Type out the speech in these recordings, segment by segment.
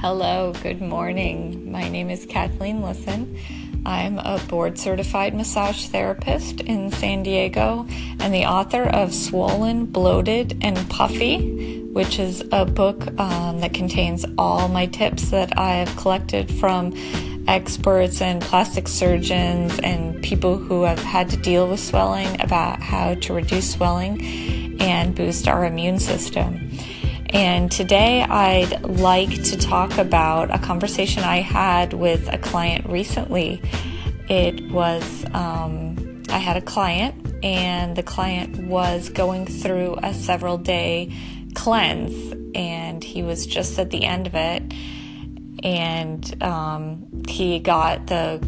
Hello, good morning. My name is Kathleen Lisson. I'm a board certified massage therapist in San Diego and the author of Swollen, Bloated, and Puffy, which is a book um, that contains all my tips that I have collected from experts and plastic surgeons and people who have had to deal with swelling about how to reduce swelling and boost our immune system. And today I'd like to talk about a conversation I had with a client recently. It was, um, I had a client, and the client was going through a several day cleanse, and he was just at the end of it. And um, he got the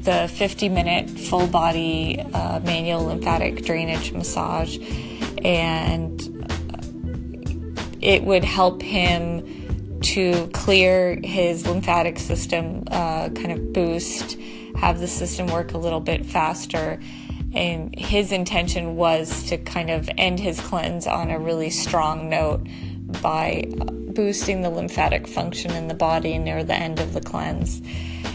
the 50 minute full body uh, manual lymphatic drainage massage and it would help him to clear his lymphatic system, uh, kind of boost, have the system work a little bit faster. And his intention was to kind of end his cleanse on a really strong note by boosting the lymphatic function in the body near the end of the cleanse.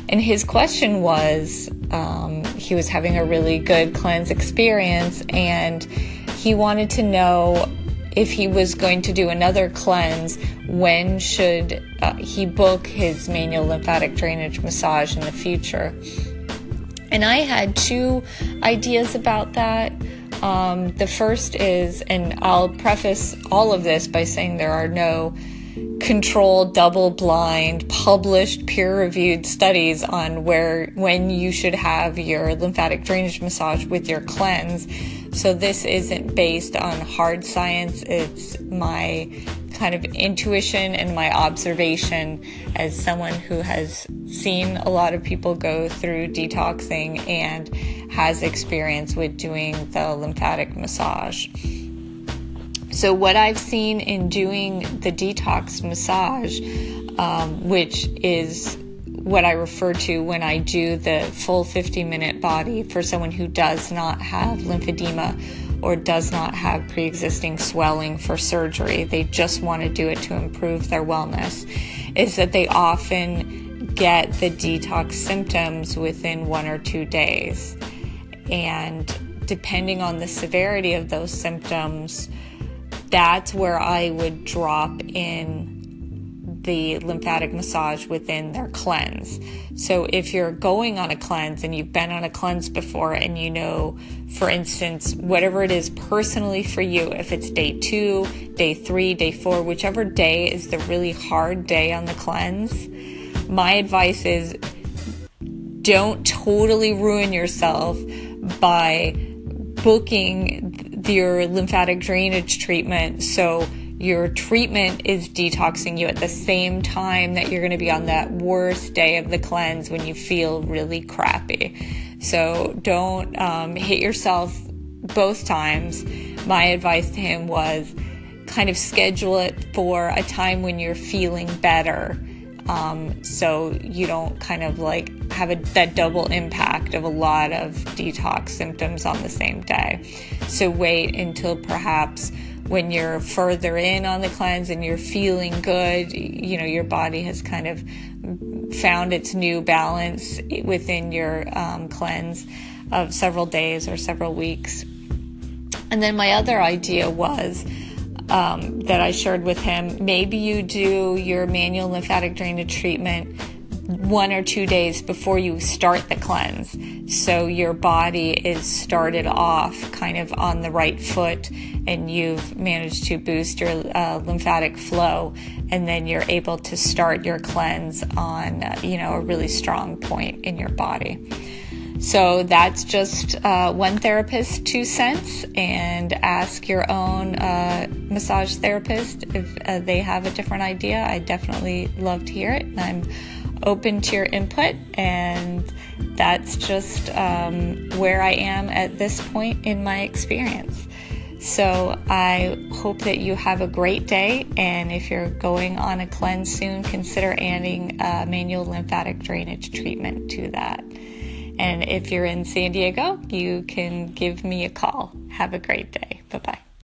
And his question was um, he was having a really good cleanse experience and he wanted to know if he was going to do another cleanse, when should uh, he book his manual lymphatic drainage massage in the future? And I had two ideas about that. Um, the first is, and I'll preface all of this by saying there are no controlled, double blind, published, peer reviewed studies on where, when you should have your lymphatic drainage massage with your cleanse. So this isn't based on hard science. It's my kind of intuition and my observation as someone who has seen a lot of people go through detoxing and has experience with doing the lymphatic massage. So, what I've seen in doing the detox massage, um, which is what I refer to when I do the full 50 minute body for someone who does not have lymphedema or does not have pre existing swelling for surgery. They just want to do it to improve their wellness. Is that they often get the detox symptoms within one or two days. And depending on the severity of those symptoms, that's where I would drop in the lymphatic massage within their cleanse. So if you're going on a cleanse and you've been on a cleanse before and you know, for instance, whatever it is personally for you, if it's day two, day three, day four, whichever day is the really hard day on the cleanse, my advice is don't totally ruin yourself by booking your lymphatic drainage treatment. So your treatment is detoxing you at the same time that you're going to be on that worst day of the cleanse when you feel really crappy. So don't um, hit yourself both times. My advice to him was kind of schedule it for a time when you're feeling better. Um, so you don't kind of like have a, that double impact of a lot of detox symptoms on the same day. So wait until perhaps when you're further in on the cleanse and you're feeling good, you know, your body has kind of found its new balance within your um, cleanse of several days or several weeks. And then my other idea was um, that I shared with him maybe you do your manual lymphatic drainage treatment one or two days before you start the cleanse. So your body is started off kind of on the right foot and you've managed to boost your uh, lymphatic flow and then you're able to start your cleanse on, uh, you know, a really strong point in your body. So that's just uh, one therapist, two cents, and ask your own uh, massage therapist if uh, they have a different idea. I definitely love to hear it. I'm open to your input, and that's just um, where I am at this point in my experience. So I hope that you have a great day, and if you're going on a cleanse soon, consider adding a manual lymphatic drainage treatment to that. And if you're in San Diego, you can give me a call. Have a great day. Bye bye.